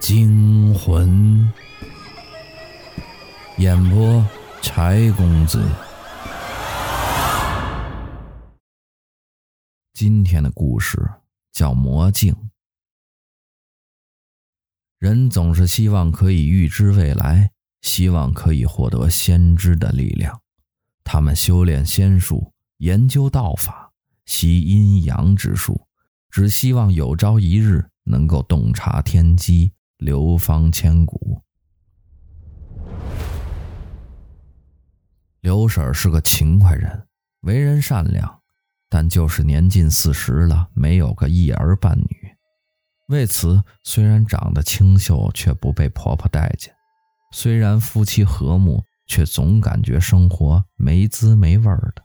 惊魂。演播：柴公子。今天的故事叫《魔镜》。人总是希望可以预知未来，希望可以获得先知的力量。他们修炼仙术，研究道法，习阴阳之术，只希望有朝一日能够洞察天机，流芳千古。刘婶是个勤快人，为人善良，但就是年近四十了，没有个一儿半女。为此，虽然长得清秀，却不被婆婆待见；虽然夫妻和睦，却总感觉生活没滋没味儿的。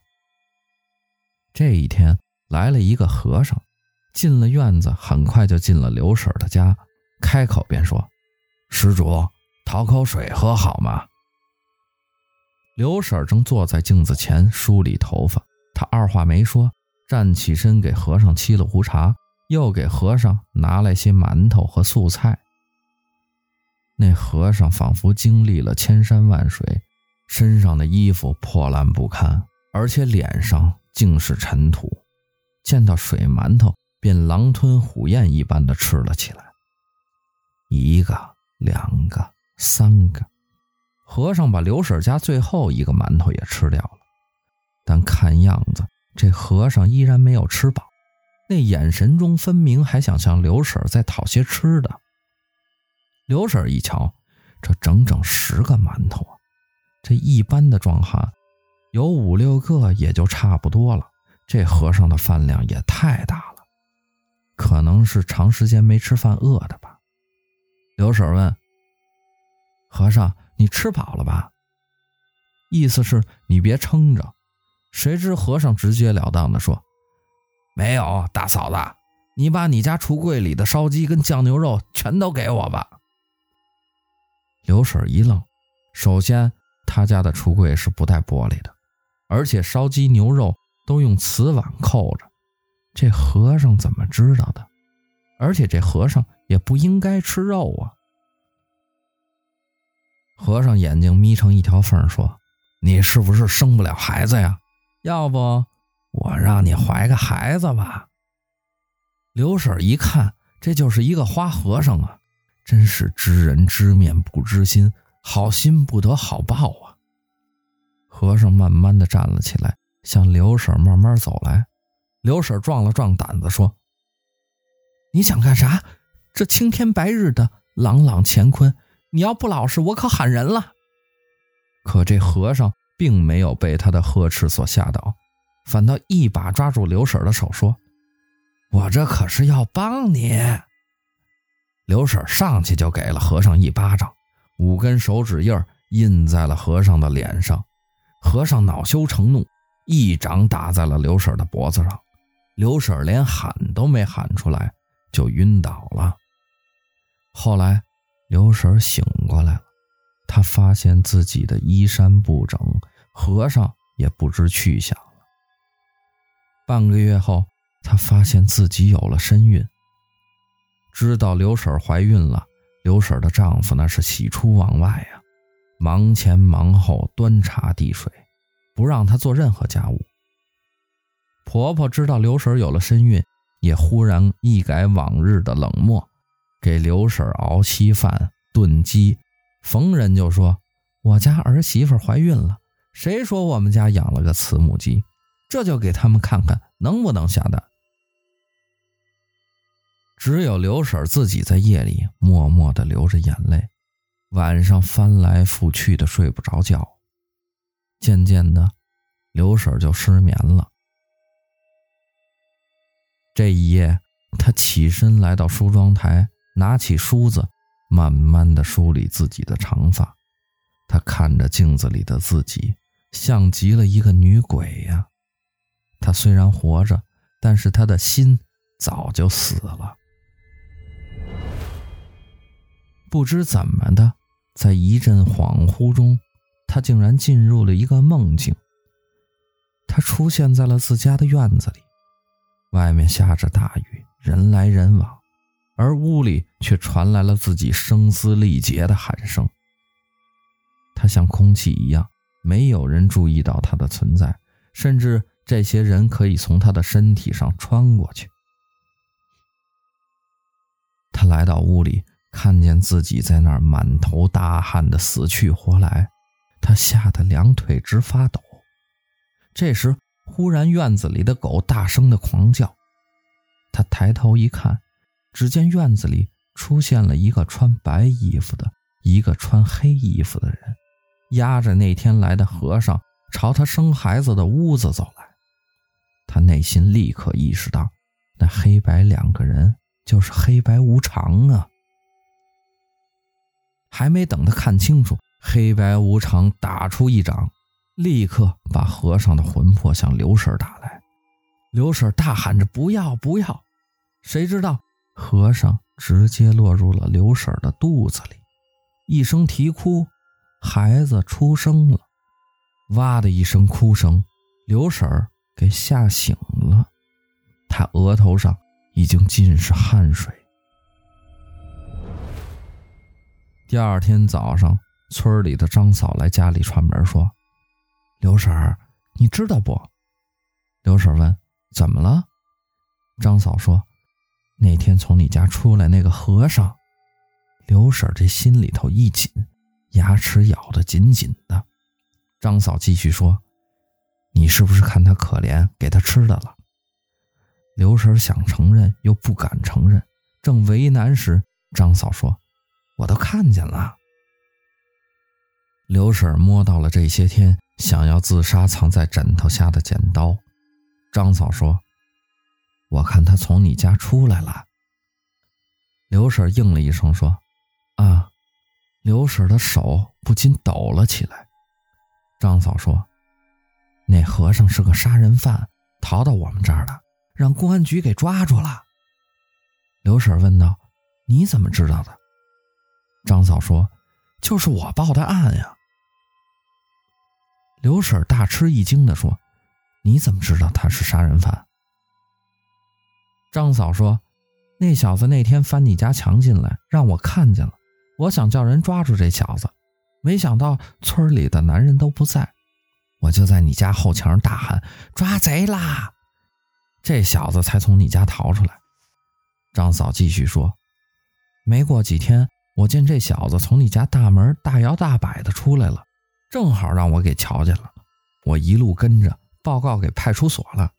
这一天，来了一个和尚，进了院子，很快就进了刘婶的家，开口便说：“施主，讨口水喝好吗？”刘婶正坐在镜子前梳理头发，她二话没说，站起身给和尚沏了壶茶。又给和尚拿来些馒头和素菜。那和尚仿佛经历了千山万水，身上的衣服破烂不堪，而且脸上尽是尘土。见到水馒头，便狼吞虎咽一般的吃了起来。一个、两个、三个，和尚把刘婶家最后一个馒头也吃掉了。但看样子，这和尚依然没有吃饱。那眼神中分明还想向刘婶再讨些吃的。刘婶一瞧，这整整十个馒头啊！这一般的壮汉有五六个也就差不多了，这和尚的饭量也太大了，可能是长时间没吃饭饿的吧。刘婶问：“和尚，你吃饱了吧？”意思是你别撑着。谁知和尚直截了当地说。没有，大嫂子，你把你家橱柜里的烧鸡跟酱牛肉全都给我吧。刘婶一愣，首先他家的橱柜是不带玻璃的，而且烧鸡牛肉都用瓷碗扣着，这和尚怎么知道的？而且这和尚也不应该吃肉啊。和尚眼睛眯成一条缝，说：“你是不是生不了孩子呀？要不？”我让你怀个孩子吧。刘婶一看，这就是一个花和尚啊，真是知人知面不知心，好心不得好报啊。和尚慢慢的站了起来，向刘婶慢慢走来。刘婶壮了壮胆子说：“你想干啥？这青天白日的，朗朗乾坤，你要不老实，我可喊人了。”可这和尚并没有被他的呵斥所吓倒。反倒一把抓住刘婶的手，说：“我这可是要帮你。”刘婶上去就给了和尚一巴掌，五根手指印印在了和尚的脸上。和尚恼羞成怒，一掌打在了刘婶的脖子上。刘婶连喊都没喊出来，就晕倒了。后来，刘婶醒过来了，她发现自己的衣衫不整，和尚也不知去向了。半个月后，她发现自己有了身孕。知道刘婶怀孕了，刘婶的丈夫那是喜出望外呀，忙前忙后端茶递水，不让她做任何家务。婆婆知道刘婶有了身孕，也忽然一改往日的冷漠，给刘婶熬稀饭、炖鸡，逢人就说：“我家儿媳妇怀孕了。”谁说我们家养了个慈母鸡？这就给他们看看能不能下蛋。只有刘婶自己在夜里默默的流着眼泪，晚上翻来覆去的睡不着觉。渐渐的，刘婶就失眠了。这一夜，她起身来到梳妆台，拿起梳子，慢慢的梳理自己的长发。她看着镜子里的自己，像极了一个女鬼呀。他虽然活着，但是他的心早就死了。不知怎么的，在一阵恍惚中，他竟然进入了一个梦境。他出现在了自家的院子里，外面下着大雨，人来人往。而屋里却传来了自己声嘶力竭的喊声。他像空气一样，没有人注意到他的存在，甚至这些人可以从他的身体上穿过去。他来到屋里，看见自己在那儿满头大汗的死去活来，他吓得两腿直发抖。这时，忽然院子里的狗大声的狂叫。他抬头一看，只见院子里出现了一个穿白衣服的，一个穿黑衣服的人，押着那天来的和尚，朝他生孩子的屋子走来。他内心立刻意识到，那黑白两个人。就是黑白无常啊！还没等他看清楚，黑白无常打出一掌，立刻把和尚的魂魄向刘婶打来。刘婶大喊着：“不要，不要！”谁知道和尚直接落入了刘婶的肚子里，一声啼哭，孩子出生了。哇的一声哭声，刘婶给吓醒了，她额头上。已经尽是汗水。第二天早上，村里的张嫂来家里串门说：“刘婶儿，你知道不？”刘婶问：“怎么了？”张嫂说：“那天从你家出来那个和尚。”刘婶这心里头一紧，牙齿咬得紧紧的。张嫂继续说：“你是不是看他可怜，给他吃的了？”刘婶想承认又不敢承认，正为难时，张嫂说：“我都看见了。”刘婶摸到了这些天想要自杀藏在枕头下的剪刀。张嫂说：“我看他从你家出来了。”刘婶应了一声说：“啊。”刘婶的手不禁抖了起来。张嫂说：“那和尚是个杀人犯，逃到我们这儿了。”让公安局给抓住了。刘婶问道：“你怎么知道的？”张嫂说：“就是我报的案呀。”刘婶大吃一惊地说：“你怎么知道他是杀人犯？”张嫂说：“那小子那天翻你家墙进来，让我看见了。我想叫人抓住这小子，没想到村里的男人都不在，我就在你家后墙上大喊：‘抓贼啦！’”这小子才从你家逃出来。张嫂继续说：“没过几天，我见这小子从你家大门大摇大摆的出来了，正好让我给瞧见了。我一路跟着报告给派出所了，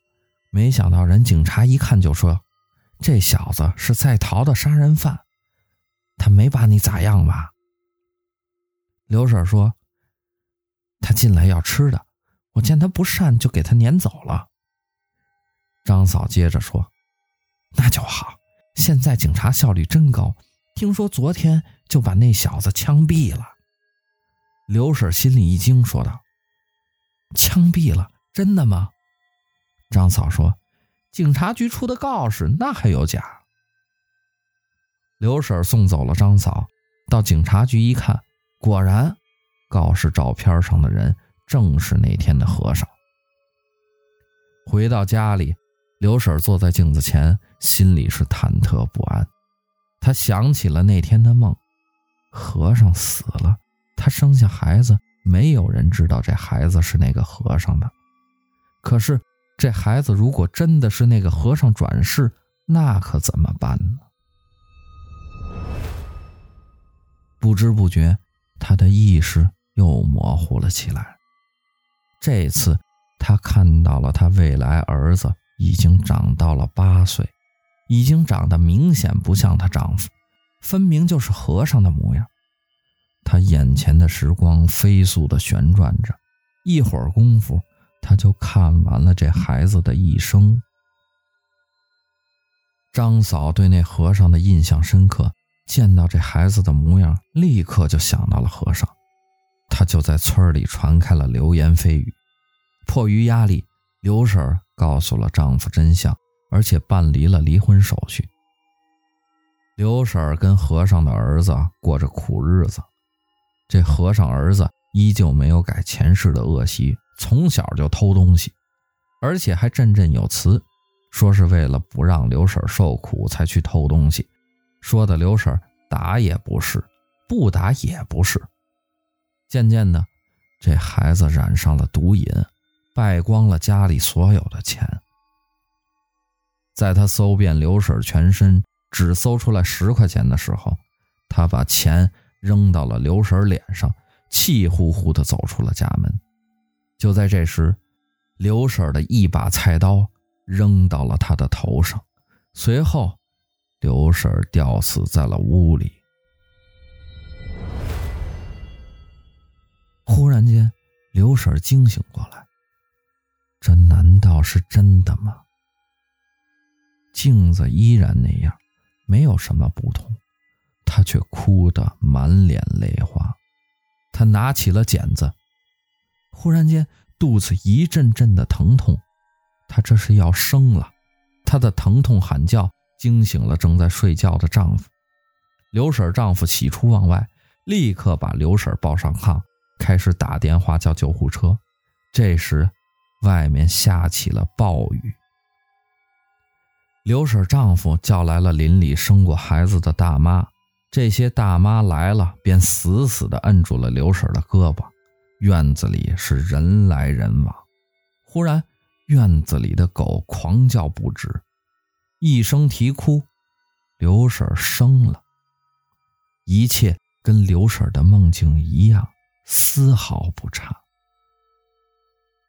没想到人警察一看就说，这小子是在逃的杀人犯。他没把你咋样吧？”刘婶说：“他进来要吃的，我见他不善，就给他撵走了。”张嫂接着说：“那就好，现在警察效率真高。听说昨天就把那小子枪毙了。”刘婶心里一惊，说道：“枪毙了？真的吗？”张嫂说：“警察局出的告示，那还有假？”刘婶送走了张嫂，到警察局一看，果然，告示照片上的人正是那天的和尚。回到家里。刘婶坐在镜子前，心里是忐忑不安。她想起了那天的梦，和尚死了，她生下孩子，没有人知道这孩子是那个和尚的。可是这孩子如果真的是那个和尚转世，那可怎么办呢？不知不觉，他的意识又模糊了起来。这次，他看到了他未来儿子。已经长到了八岁，已经长得明显不像她丈夫，分明就是和尚的模样。他眼前的时光飞速地旋转着，一会儿功夫，他就看完了这孩子的一生。张嫂对那和尚的印象深刻，见到这孩子的模样，立刻就想到了和尚。她就在村里传开了流言蜚语，迫于压力，刘婶。告诉了丈夫真相，而且办理了离婚手续。刘婶跟和尚的儿子过着苦日子，这和尚儿子依旧没有改前世的恶习，从小就偷东西，而且还振振有词，说是为了不让刘婶受苦才去偷东西，说的刘婶打也不是，不打也不是。渐渐的，这孩子染上了毒瘾，败光了家里所有的钱。在他搜遍刘婶全身，只搜出来十块钱的时候，他把钱扔到了刘婶脸上，气呼呼地走出了家门。就在这时，刘婶的一把菜刀扔到了他的头上，随后，刘婶吊死在了屋里。忽然间，刘婶惊醒过来，这难道是真的吗？镜子依然那样，没有什么不同，她却哭得满脸泪花。她拿起了剪子，忽然间肚子一阵阵的疼痛，她这是要生了。她的疼痛喊叫惊醒了正在睡觉的丈夫。刘婶丈夫喜出望外，立刻把刘婶抱上炕。开始打电话叫救护车。这时，外面下起了暴雨。刘婶丈夫叫来了邻里生过孩子的大妈，这些大妈来了，便死死地摁住了刘婶的胳膊。院子里是人来人往。忽然，院子里的狗狂叫不止，一声啼哭，刘婶生了。一切跟刘婶的梦境一样。丝毫不差。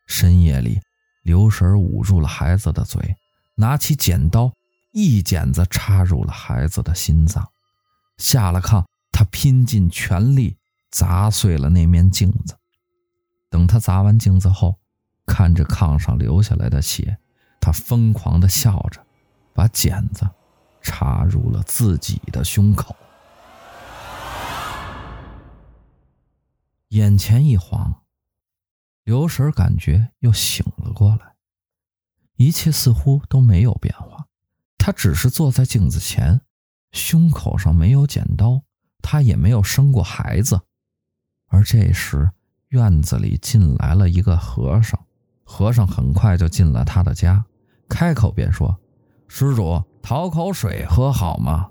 深夜里，刘婶捂住了孩子的嘴，拿起剪刀，一剪子插入了孩子的心脏。下了炕，她拼尽全力砸碎了那面镜子。等他砸完镜子后，看着炕上流下来的血，他疯狂地笑着，把剪子插入了自己的胸口。眼前一晃，刘婶感觉又醒了过来，一切似乎都没有变化。她只是坐在镜子前，胸口上没有剪刀，她也没有生过孩子。而这时，院子里进来了一个和尚，和尚很快就进了他的家，开口便说：“施主，讨口水喝好吗？”